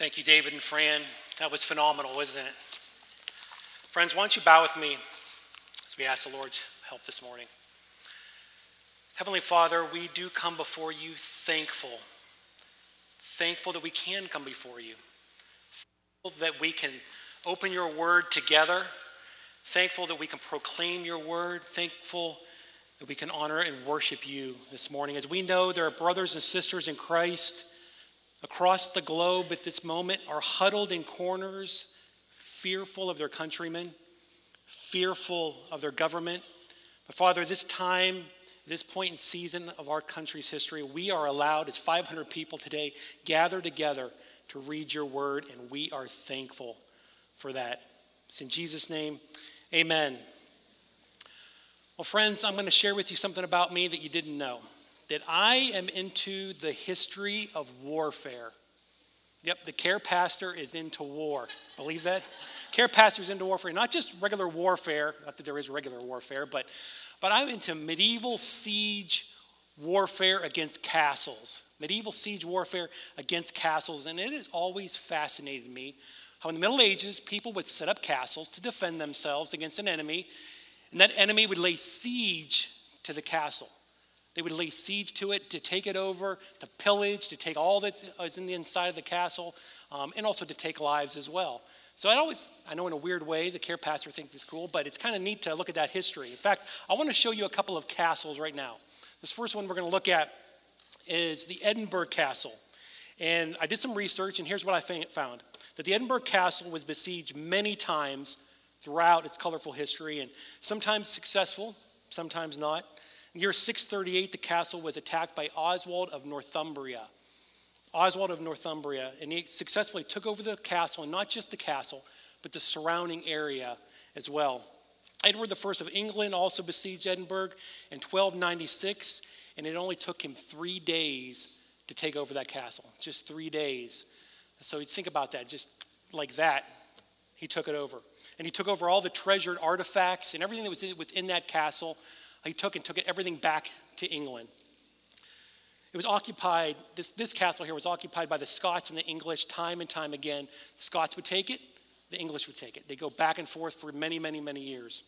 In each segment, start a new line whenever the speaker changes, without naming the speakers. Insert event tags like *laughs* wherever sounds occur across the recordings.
Thank you, David and Fran. That was phenomenal, wasn't it? Friends, why don't you bow with me as we ask the Lord's help this morning? Heavenly Father, we do come before you thankful. Thankful that we can come before you. Thankful that we can open your word together. Thankful that we can proclaim your word. Thankful that we can honor and worship you this morning. As we know there are brothers and sisters in Christ across the globe at this moment are huddled in corners, fearful of their countrymen, fearful of their government. But Father, this time, this point in season of our country's history, we are allowed as 500 people today gather together to read your word, and we are thankful for that. It's in Jesus' name, amen. Well, friends, I'm going to share with you something about me that you didn't know that I am into the history of warfare. Yep, the care pastor is into war. Believe that? care pastor is into warfare, not just regular warfare, not that there is regular warfare, but, but I'm into medieval siege warfare against castles. Medieval siege warfare against castles. And it has always fascinated me how in the Middle Ages people would set up castles to defend themselves against an enemy, and that enemy would lay siege to the castle. They would lay siege to it, to take it over, to pillage, to take all that is in the inside of the castle, um, and also to take lives as well. So I always, I know in a weird way, the care pastor thinks it's cool, but it's kind of neat to look at that history. In fact, I want to show you a couple of castles right now. This first one we're going to look at is the Edinburgh Castle. And I did some research, and here's what I found that the Edinburgh Castle was besieged many times throughout its colorful history, and sometimes successful, sometimes not. Year 638, the castle was attacked by Oswald of Northumbria. Oswald of Northumbria, and he successfully took over the castle, and not just the castle, but the surrounding area as well. Edward I of England also besieged Edinburgh in 1296, and it only took him three days to take over that castle. Just three days. So think about that, just like that, he took it over. And he took over all the treasured artifacts and everything that was within that castle he took and took it, everything back to England. It was occupied, this, this castle here was occupied by the Scots and the English time and time again. Scots would take it, the English would take it. They go back and forth for many, many, many years.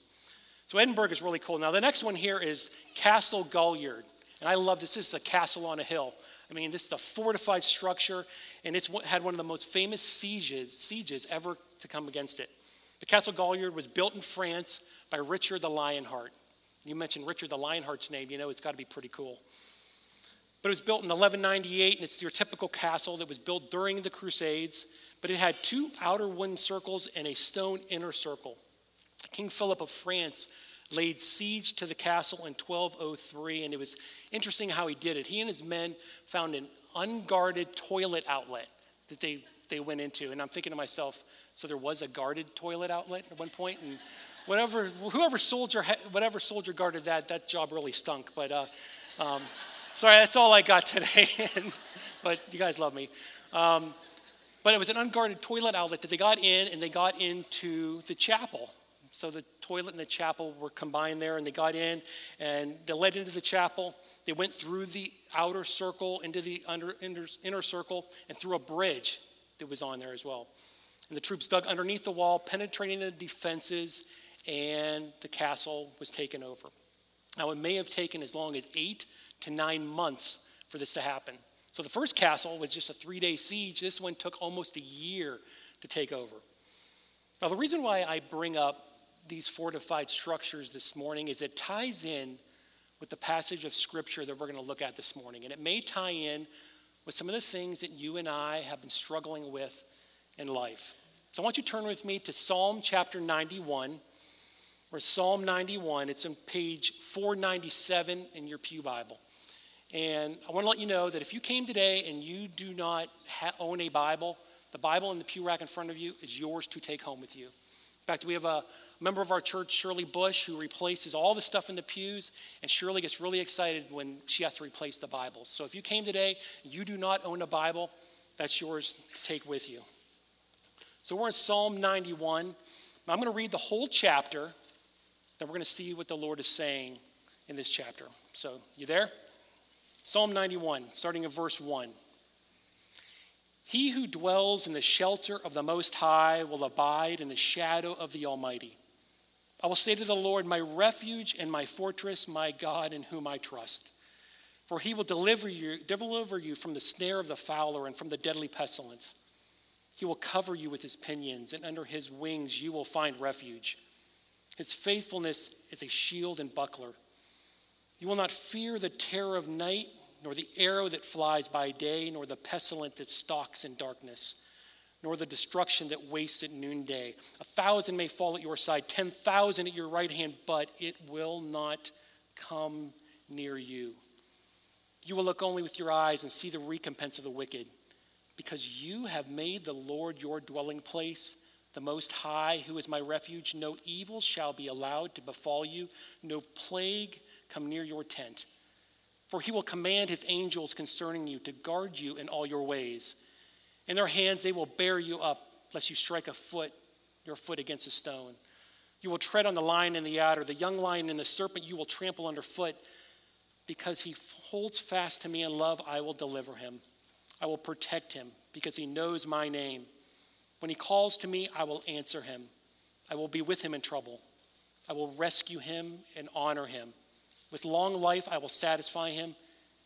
So Edinburgh is really cool. Now, the next one here is Castle Gaillard. And I love this. This is a castle on a hill. I mean, this is a fortified structure, and it's had one of the most famous sieges, sieges ever to come against it. The Castle Gaillard was built in France by Richard the Lionheart. You mentioned Richard the Lionheart's name, you know it's got to be pretty cool. But it was built in 1198, and it's your typical castle that was built during the Crusades, but it had two outer wooden circles and a stone inner circle. King Philip of France laid siege to the castle in 1203, and it was interesting how he did it. He and his men found an unguarded toilet outlet that they, they went into, and I'm thinking to myself, so there was a guarded toilet outlet at one point, and whatever, whoever soldier, whatever soldier guarded that, that job really stunk. But uh, um, sorry, that's all I got *laughs* today. but you guys love me. Um, but it was an unguarded toilet outlet that they got in, and they got into the chapel. So the toilet and the chapel were combined there, and they got in, and they led into the chapel. They went through the outer circle into the under, inner, inner circle and through a bridge that was on there as well. And the troops dug underneath the wall, penetrating the defenses, and the castle was taken over. Now, it may have taken as long as eight to nine months for this to happen. So, the first castle was just a three day siege. This one took almost a year to take over. Now, the reason why I bring up these fortified structures this morning is it ties in with the passage of scripture that we're going to look at this morning. And it may tie in with some of the things that you and I have been struggling with in life. So I want you to turn with me to Psalm chapter 91 or Psalm 91. It's on page 497 in your Pew Bible. And I want to let you know that if you came today and you do not ha- own a Bible, the Bible in the pew rack in front of you is yours to take home with you. In fact, we have a member of our church, Shirley Bush, who replaces all the stuff in the pews, and Shirley gets really excited when she has to replace the Bibles. So if you came today, and you do not own a Bible, that's yours to take with you. So we're in Psalm 91. I'm going to read the whole chapter, then we're going to see what the Lord is saying in this chapter. So, you there? Psalm 91, starting at verse 1. He who dwells in the shelter of the Most High will abide in the shadow of the Almighty. I will say to the Lord, My refuge and my fortress, my God in whom I trust. For he will deliver you, deliver you from the snare of the fowler and from the deadly pestilence. He will cover you with his pinions, and under his wings you will find refuge. His faithfulness is a shield and buckler. You will not fear the terror of night, nor the arrow that flies by day, nor the pestilence that stalks in darkness, nor the destruction that wastes at noonday. A thousand may fall at your side, ten thousand at your right hand, but it will not come near you. You will look only with your eyes and see the recompense of the wicked, because you have made the Lord your dwelling place, the Most High, who is my refuge. No evil shall be allowed to befall you, no plague come near your tent. For he will command his angels concerning you to guard you in all your ways. In their hands they will bear you up, lest you strike a foot, your foot against a stone. You will tread on the lion and the adder, the young lion and the serpent you will trample underfoot. Because he holds fast to me in love, I will deliver him. I will protect him because he knows my name. When he calls to me, I will answer him. I will be with him in trouble. I will rescue him and honor him. With long life, I will satisfy him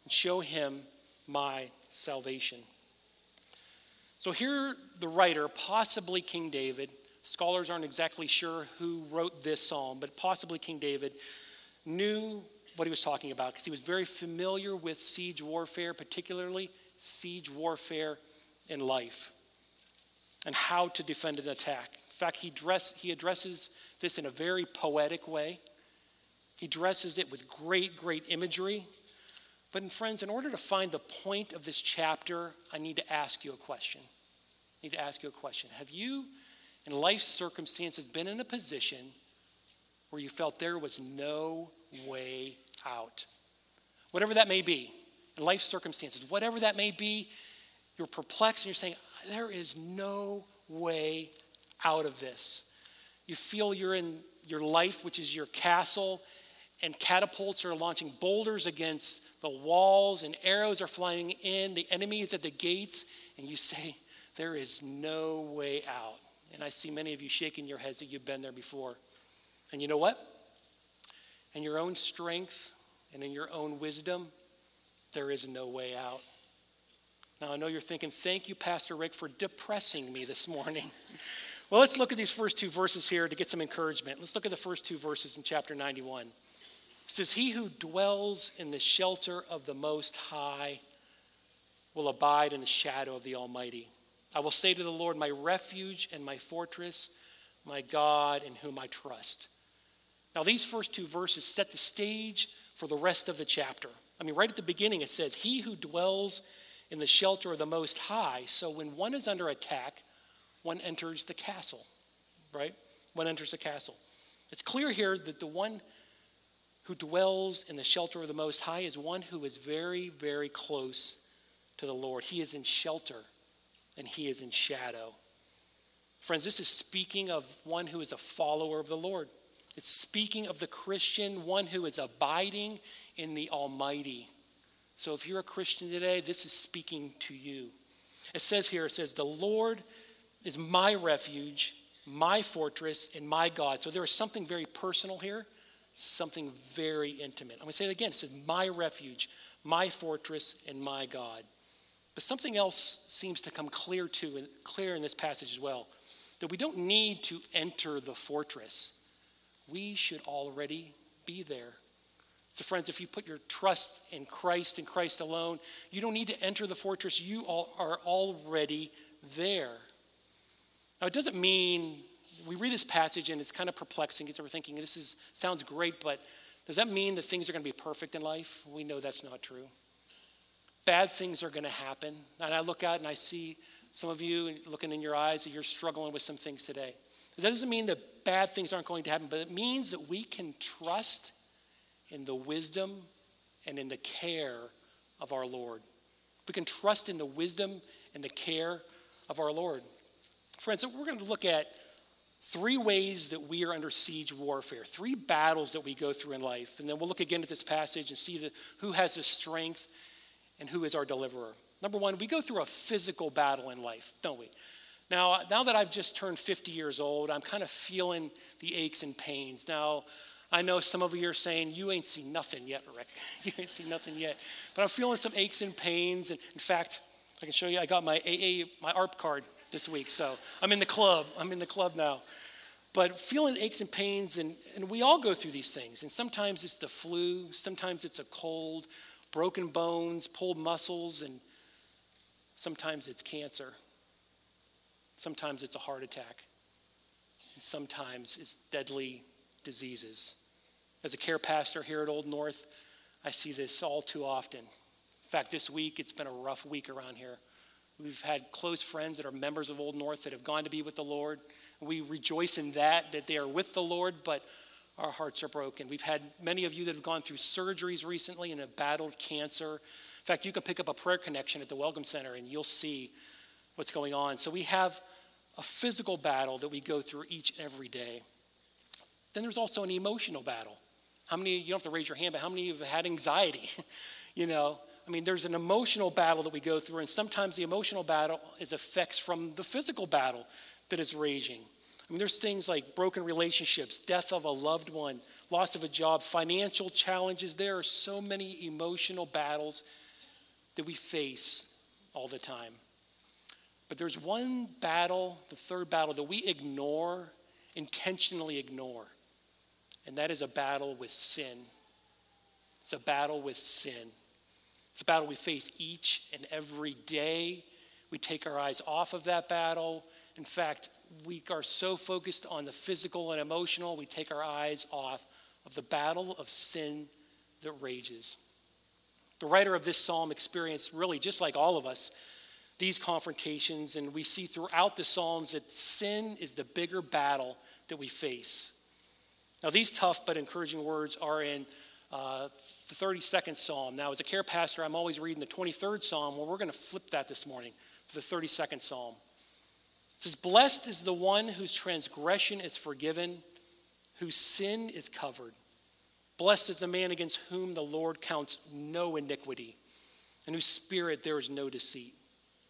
and show him my salvation. So, here, the writer, possibly King David, scholars aren't exactly sure who wrote this psalm, but possibly King David, knew what he was talking about because he was very familiar with siege warfare, particularly siege warfare in life, and how to defend an attack. In fact, he, dress, he addresses this in a very poetic way. He dresses it with great, great imagery. But, in friends, in order to find the point of this chapter, I need to ask you a question. I need to ask you a question. Have you, in life circumstances, been in a position where you felt there was no way out. Whatever that may be, in life circumstances, whatever that may be, you're perplexed and you're saying, There is no way out of this. You feel you're in your life, which is your castle, and catapults are launching boulders against the walls, and arrows are flying in. The enemy is at the gates, and you say, There is no way out. And I see many of you shaking your heads that you've been there before. And you know what? In your own strength and in your own wisdom, there is no way out. Now, I know you're thinking, thank you, Pastor Rick, for depressing me this morning. *laughs* well, let's look at these first two verses here to get some encouragement. Let's look at the first two verses in chapter 91. It says, He who dwells in the shelter of the Most High will abide in the shadow of the Almighty. I will say to the Lord, My refuge and my fortress, my God in whom I trust. Now, these first two verses set the stage for the rest of the chapter. I mean, right at the beginning, it says, He who dwells in the shelter of the Most High. So when one is under attack, one enters the castle, right? One enters the castle. It's clear here that the one who dwells in the shelter of the Most High is one who is very, very close to the Lord. He is in shelter and he is in shadow. Friends, this is speaking of one who is a follower of the Lord. It's speaking of the Christian, one who is abiding in the Almighty. So if you're a Christian today, this is speaking to you. It says here, it says, The Lord is my refuge, my fortress, and my God. So there is something very personal here, something very intimate. I'm going to say it again. It says, My refuge, my fortress, and my God. But something else seems to come clear to clear in this passage as well. That we don't need to enter the fortress we should already be there. So, friends, if you put your trust in Christ and Christ alone, you don't need to enter the fortress. You all are already there. Now, it doesn't mean we read this passage and it's kind of perplexing because we're thinking this is sounds great, but does that mean that things are going to be perfect in life? We know that's not true. Bad things are going to happen. And I look out and I see some of you looking in your eyes that you're struggling with some things today. That doesn't mean that bad things aren't going to happen, but it means that we can trust in the wisdom and in the care of our Lord. We can trust in the wisdom and the care of our Lord. Friends, we're going to look at three ways that we are under siege warfare, three battles that we go through in life. And then we'll look again at this passage and see the, who has the strength and who is our deliverer. Number one, we go through a physical battle in life, don't we? Now, now that I've just turned 50 years old, I'm kind of feeling the aches and pains. Now, I know some of you are saying, You ain't seen nothing yet, Rick. *laughs* you ain't seen nothing yet. But I'm feeling some aches and pains. And in fact, I can show you, I got my AA, my AARP card this week. So I'm in the club. I'm in the club now. But feeling aches and pains, and, and we all go through these things. And sometimes it's the flu, sometimes it's a cold, broken bones, pulled muscles, and sometimes it's cancer. Sometimes it's a heart attack. And sometimes it's deadly diseases. As a care pastor here at Old North, I see this all too often. In fact, this week it's been a rough week around here. We've had close friends that are members of Old North that have gone to be with the Lord. We rejoice in that, that they are with the Lord, but our hearts are broken. We've had many of you that have gone through surgeries recently and have battled cancer. In fact, you can pick up a prayer connection at the Welcome Center and you'll see what's going on. So we have a physical battle that we go through each and every day. Then there's also an emotional battle. How many, you don't have to raise your hand, but how many of you have had anxiety? *laughs* you know, I mean, there's an emotional battle that we go through, and sometimes the emotional battle is effects from the physical battle that is raging. I mean, there's things like broken relationships, death of a loved one, loss of a job, financial challenges. There are so many emotional battles that we face all the time. But there's one battle, the third battle, that we ignore, intentionally ignore, and that is a battle with sin. It's a battle with sin. It's a battle we face each and every day. We take our eyes off of that battle. In fact, we are so focused on the physical and emotional, we take our eyes off of the battle of sin that rages. The writer of this psalm experienced, really just like all of us, these confrontations, and we see throughout the Psalms that sin is the bigger battle that we face. Now, these tough but encouraging words are in uh, the 32nd Psalm. Now, as a care pastor, I'm always reading the 23rd Psalm. Well, we're going to flip that this morning for the 32nd Psalm. It says, Blessed is the one whose transgression is forgiven, whose sin is covered. Blessed is the man against whom the Lord counts no iniquity, and whose spirit there is no deceit.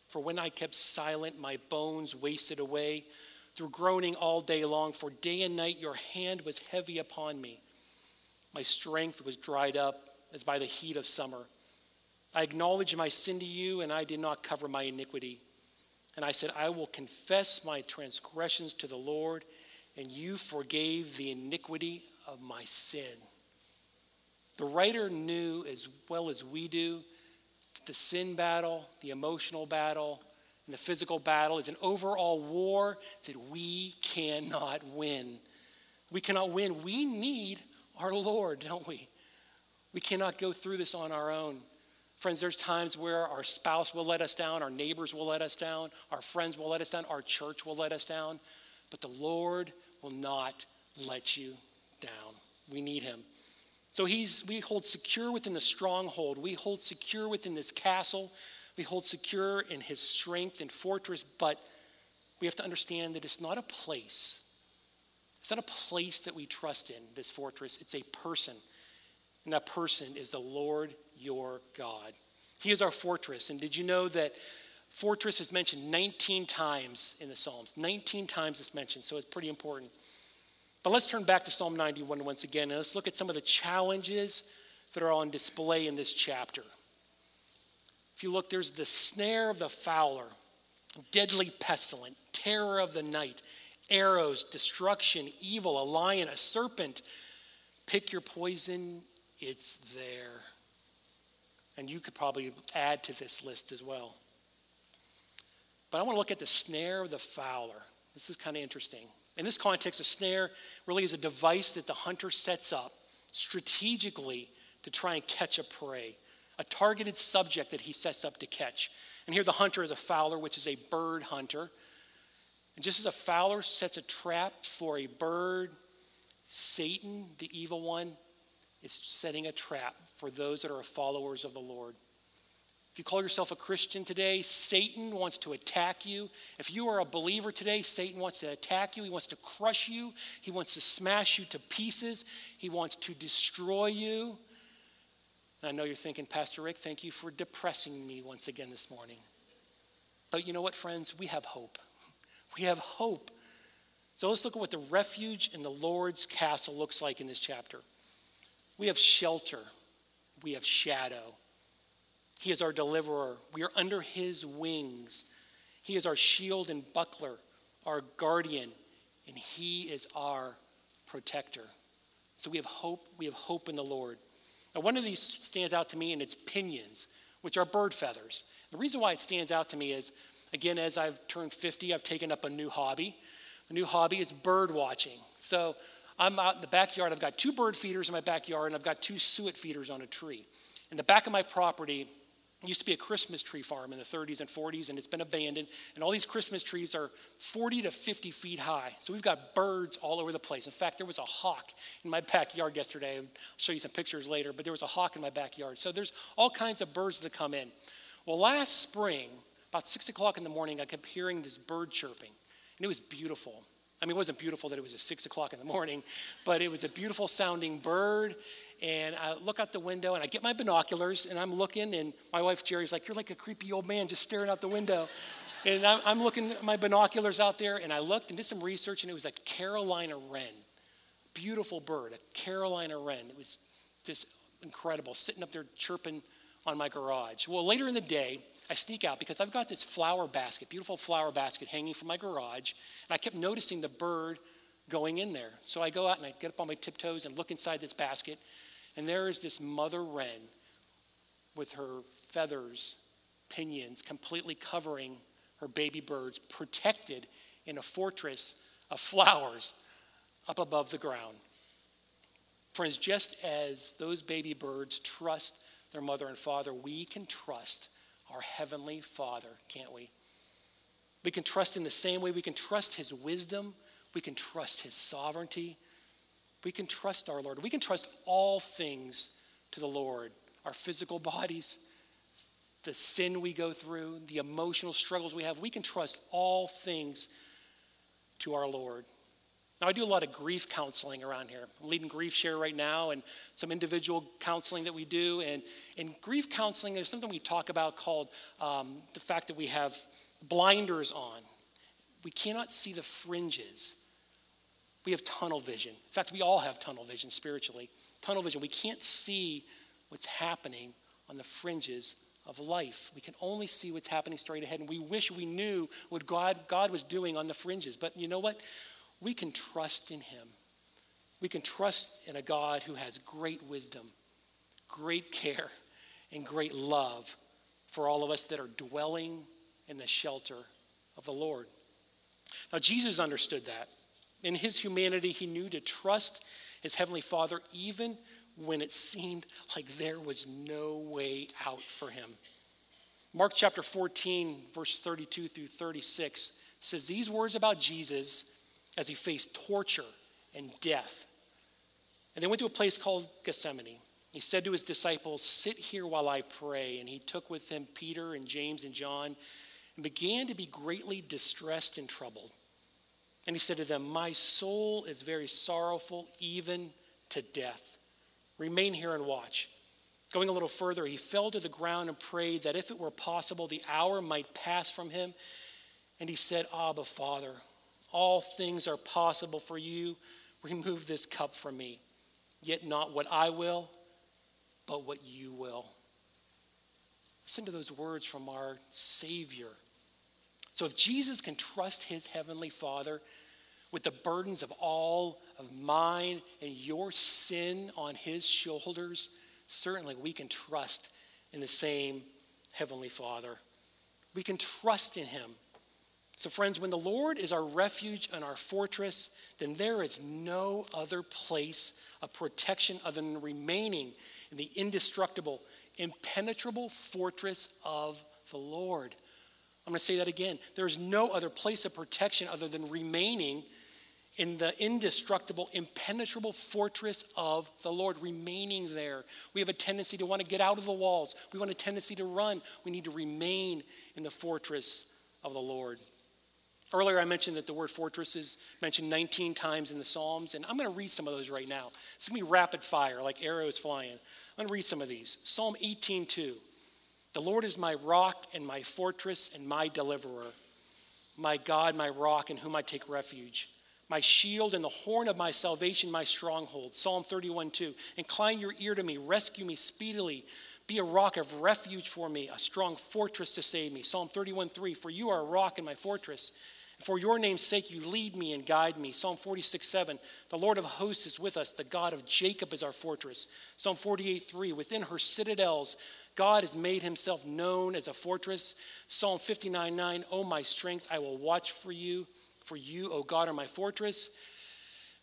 For when I kept silent, my bones wasted away through groaning all day long. For day and night your hand was heavy upon me. My strength was dried up as by the heat of summer. I acknowledged my sin to you, and I did not cover my iniquity. And I said, I will confess my transgressions to the Lord, and you forgave the iniquity of my sin. The writer knew as well as we do the sin battle, the emotional battle, the physical battle is an overall war that we cannot win. We cannot win. We need our Lord, don't we? We cannot go through this on our own. Friends, there's times where our spouse will let us down, our neighbors will let us down, our friends will let us down, our church will let us down, but the Lord will not let you down. We need Him. So he's, we hold secure within the stronghold. We hold secure within this castle. We hold secure in his strength and fortress, but we have to understand that it's not a place. It's not a place that we trust in, this fortress. It's a person. And that person is the Lord your God. He is our fortress. And did you know that fortress is mentioned 19 times in the Psalms? 19 times it's mentioned, so it's pretty important. But let's turn back to Psalm 91 once again and let's look at some of the challenges that are on display in this chapter. If you look, there's the snare of the fowler, deadly pestilent, terror of the night, arrows, destruction, evil, a lion, a serpent. Pick your poison, it's there. And you could probably add to this list as well. But I want to look at the snare of the fowler. This is kind of interesting. In this context, a snare really is a device that the hunter sets up strategically to try and catch a prey, a targeted subject that he sets up to catch. And here the hunter is a fowler, which is a bird hunter. And just as a fowler sets a trap for a bird, Satan, the evil one, is setting a trap for those that are followers of the Lord. If you call yourself a Christian today, Satan wants to attack you. If you are a believer today, Satan wants to attack you. He wants to crush you. He wants to smash you to pieces. He wants to destroy you. And I know you're thinking, Pastor Rick, thank you for depressing me once again this morning. But you know what, friends? We have hope. *laughs* We have hope. So let's look at what the refuge in the Lord's castle looks like in this chapter. We have shelter, we have shadow. He is our deliverer. We are under his wings. He is our shield and buckler, our guardian, and he is our protector. So we have hope. We have hope in the Lord. Now, one of these stands out to me, and it's pinions, which are bird feathers. The reason why it stands out to me is, again, as I've turned 50, I've taken up a new hobby. The new hobby is bird watching. So I'm out in the backyard. I've got two bird feeders in my backyard, and I've got two suet feeders on a tree. In the back of my property, it used to be a Christmas tree farm in the 30s and 40s, and it's been abandoned. And all these Christmas trees are 40 to 50 feet high. So we've got birds all over the place. In fact, there was a hawk in my backyard yesterday. I'll show you some pictures later, but there was a hawk in my backyard. So there's all kinds of birds that come in. Well, last spring, about 6 o'clock in the morning, I kept hearing this bird chirping, and it was beautiful. I mean, it wasn't beautiful that it was at 6 o'clock in the morning, but it was a beautiful sounding bird and I look out the window and I get my binoculars and I'm looking, and my wife Jerry's like, You're like a creepy old man just staring out the window. and I'm, I'm looking at my binoculars out there, and I looked and did some research, and it was a Carolina wren. Beautiful bird, a Carolina wren. It was just incredible, sitting up there chirping on my garage. Well, later in the day, I sneak out because I've got this flower basket, beautiful flower basket hanging from my garage, and I kept noticing the bird going in there. So I go out and I get up on my tiptoes and look inside this basket, and there is this mother wren with her feathers, pinions, completely covering her baby birds, protected in a fortress of flowers up above the ground. Friends, just as those baby birds trust their mother and father, we can trust our Heavenly Father, can't we? We can trust in the same way we can trust His wisdom, we can trust His sovereignty, we can trust our Lord. We can trust all things to the Lord our physical bodies, the sin we go through, the emotional struggles we have. We can trust all things to our Lord. Now, I do a lot of grief counseling around here. I'm leading Grief Share right now and some individual counseling that we do. And in grief counseling, there's something we talk about called um, the fact that we have blinders on. We cannot see the fringes we have tunnel vision. In fact, we all have tunnel vision spiritually. Tunnel vision. We can't see what's happening on the fringes of life. We can only see what's happening straight ahead. And we wish we knew what God, God was doing on the fringes. But you know what? We can trust in Him. We can trust in a God who has great wisdom, great care, and great love for all of us that are dwelling in the shelter of the Lord. Now, Jesus understood that. In his humanity, he knew to trust his heavenly Father even when it seemed like there was no way out for him. Mark chapter 14, verse 32 through 36 says these words about Jesus as he faced torture and death. And they went to a place called Gethsemane. He said to his disciples, Sit here while I pray. And he took with him Peter and James and John and began to be greatly distressed and troubled. And he said to them, My soul is very sorrowful, even to death. Remain here and watch. Going a little further, he fell to the ground and prayed that if it were possible, the hour might pass from him. And he said, Abba, Father, all things are possible for you. Remove this cup from me. Yet not what I will, but what you will. Listen to those words from our Savior. So if Jesus can trust his heavenly Father with the burdens of all of mine and your sin on his shoulders, certainly we can trust in the same heavenly Father. We can trust in him. So, friends, when the Lord is our refuge and our fortress, then there is no other place of protection other than remaining in the indestructible, impenetrable fortress of the Lord. I'm going to say that again. There's no other place of protection other than remaining in the indestructible, impenetrable fortress of the Lord, remaining there. We have a tendency to want to get out of the walls. We want a tendency to run. We need to remain in the fortress of the Lord. Earlier, I mentioned that the word fortress is mentioned 19 times in the Psalms, and I'm going to read some of those right now. It's going to be rapid fire, like arrows flying. I'm going to read some of these. Psalm 18:2. The Lord is my rock and my fortress and my deliverer, my God, my rock, in whom I take refuge, my shield and the horn of my salvation, my stronghold. Psalm 31:2. Incline your ear to me, rescue me speedily. Be a rock of refuge for me, a strong fortress to save me. Psalm 31:3. For you are a rock and my fortress. For your name's sake, you lead me and guide me. Psalm 46, 7. The Lord of hosts is with us. The God of Jacob is our fortress. Psalm 48, 3. Within her citadels, God has made himself known as a fortress. Psalm 59, 9. Oh, my strength, I will watch for you. For you, O God, are my fortress.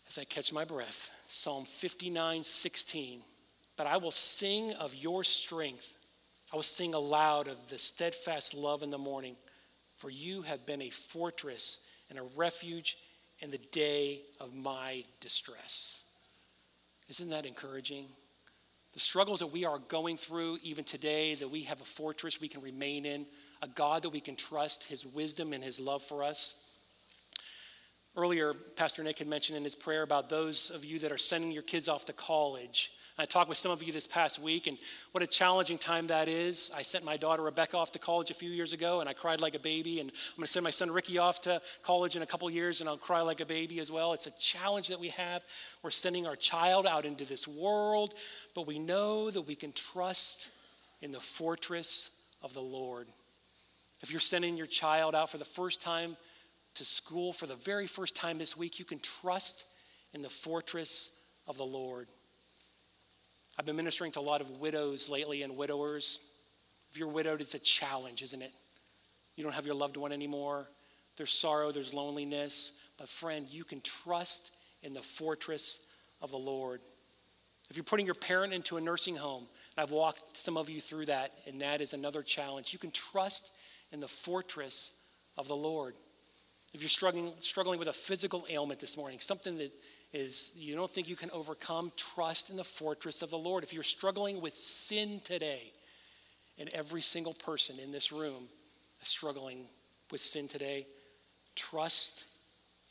As I catch my breath. Psalm 59, 16. But I will sing of your strength. I will sing aloud of the steadfast love in the morning for you have been a fortress and a refuge in the day of my distress. Isn't that encouraging? The struggles that we are going through, even today, that we have a fortress we can remain in, a God that we can trust, His wisdom and His love for us. Earlier, Pastor Nick had mentioned in his prayer about those of you that are sending your kids off to college. I talked with some of you this past week, and what a challenging time that is. I sent my daughter Rebecca off to college a few years ago, and I cried like a baby. And I'm going to send my son Ricky off to college in a couple years, and I'll cry like a baby as well. It's a challenge that we have. We're sending our child out into this world, but we know that we can trust in the fortress of the Lord. If you're sending your child out for the first time to school for the very first time this week, you can trust in the fortress of the Lord. I've been ministering to a lot of widows lately and widowers. If you're widowed, it's a challenge, isn't it? You don't have your loved one anymore. There's sorrow, there's loneliness. But, friend, you can trust in the fortress of the Lord. If you're putting your parent into a nursing home, and I've walked some of you through that, and that is another challenge, you can trust in the fortress of the Lord. If you're struggling, struggling with a physical ailment this morning, something that is you don't think you can overcome, trust in the fortress of the Lord. If you're struggling with sin today, and every single person in this room is struggling with sin today, trust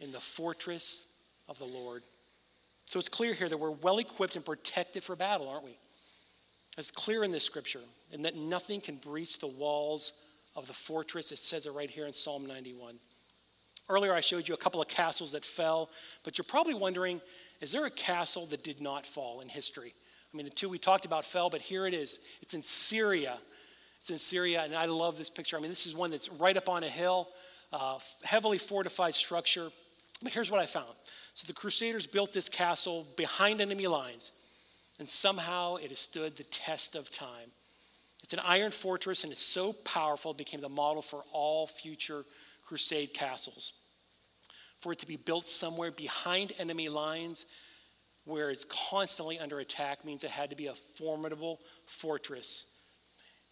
in the fortress of the Lord. So it's clear here that we're well equipped and protected for battle, aren't we? It's clear in this scripture, and that nothing can breach the walls of the fortress. It says it right here in Psalm 91. Earlier, I showed you a couple of castles that fell, but you're probably wondering is there a castle that did not fall in history? I mean, the two we talked about fell, but here it is. It's in Syria. It's in Syria, and I love this picture. I mean, this is one that's right up on a hill, uh, heavily fortified structure. But here's what I found. So the Crusaders built this castle behind enemy lines, and somehow it has stood the test of time. It's an iron fortress, and it's so powerful, it became the model for all future crusade castles. For it to be built somewhere behind enemy lines where it's constantly under attack means it had to be a formidable fortress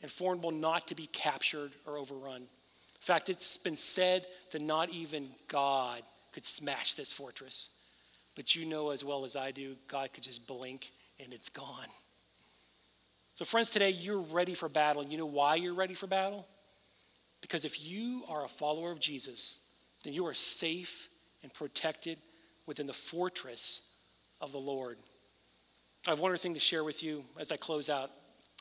and formidable not to be captured or overrun. In fact, it's been said that not even God could smash this fortress. But you know as well as I do, God could just blink and it's gone. So, friends, today you're ready for battle. You know why you're ready for battle? Because if you are a follower of Jesus, then you are safe and protected within the fortress of the Lord. I have one other thing to share with you as I close out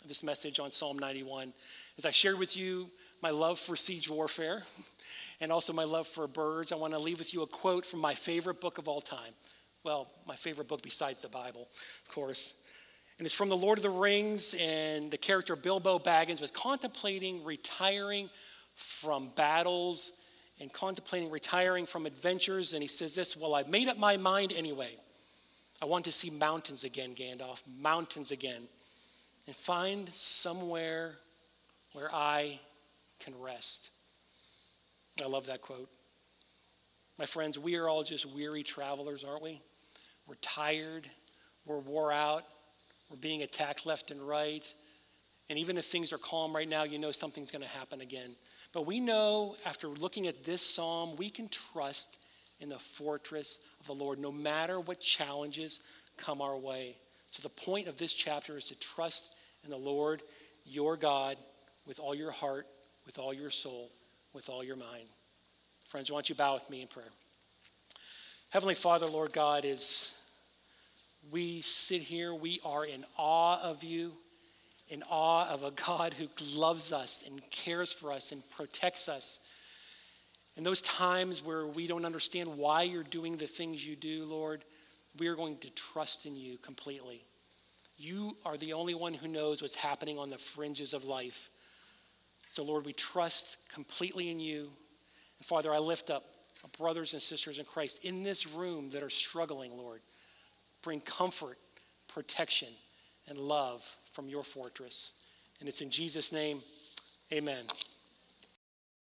this message on Psalm 91. As I shared with you my love for siege warfare *laughs* and also my love for birds, I want to leave with you a quote from my favorite book of all time. Well, my favorite book besides the Bible, of course. And it's from The Lord of the Rings, and the character Bilbo Baggins was contemplating retiring from battles and contemplating retiring from adventures. And he says this Well, I've made up my mind anyway. I want to see mountains again, Gandalf, mountains again, and find somewhere where I can rest. I love that quote. My friends, we are all just weary travelers, aren't we? We're tired, we're wore out, we're being attacked left and right. And even if things are calm right now, you know something's going to happen again. But we know after looking at this psalm, we can trust in the fortress of the Lord no matter what challenges come our way. So the point of this chapter is to trust in the Lord, your God, with all your heart, with all your soul, with all your mind. Friends, why don't you bow with me in prayer? Heavenly Father, Lord God, as we sit here, we are in awe of you, in awe of a God who loves us and cares for us and protects us. In those times where we don't understand why you're doing the things you do, Lord, we are going to trust in you completely. You are the only one who knows what's happening on the fringes of life. So, Lord, we trust completely in you. And Father, I lift up brothers and sisters in Christ in this room that are struggling, Lord. Bring comfort, protection, and love from your fortress. And it's in Jesus' name, amen.